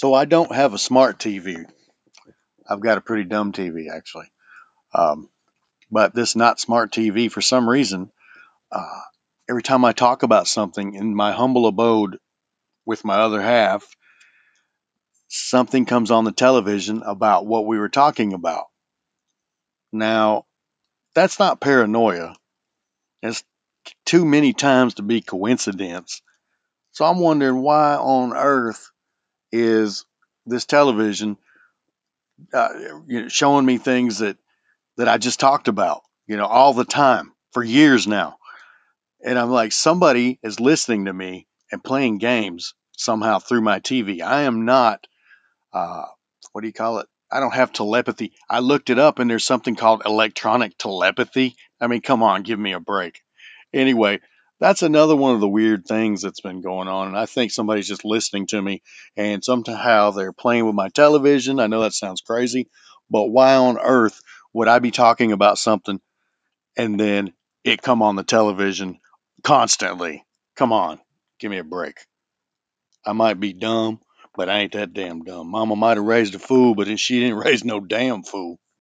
So I don't have a smart TV. I've got a pretty dumb TV actually. Um, but this not smart TV, for some reason, uh, every time I talk about something in my humble abode with my other half, something comes on the television about what we were talking about. Now, that's not paranoia. It's too many times to be coincidence. So I'm wondering why on earth is this television uh, you know, showing me things that that I just talked about, you know, all the time for years now. And I'm like, somebody is listening to me and playing games somehow through my TV. I am not, uh, what do you call it? I don't have telepathy. I looked it up and there's something called electronic telepathy. I mean, come on, give me a break. Anyway, that's another one of the weird things that's been going on. And I think somebody's just listening to me and somehow they're playing with my television. I know that sounds crazy, but why on earth would I be talking about something and then it come on the television constantly? Come on, give me a break. I might be dumb, but I ain't that damn dumb. Mama might have raised a fool, but then she didn't raise no damn fool.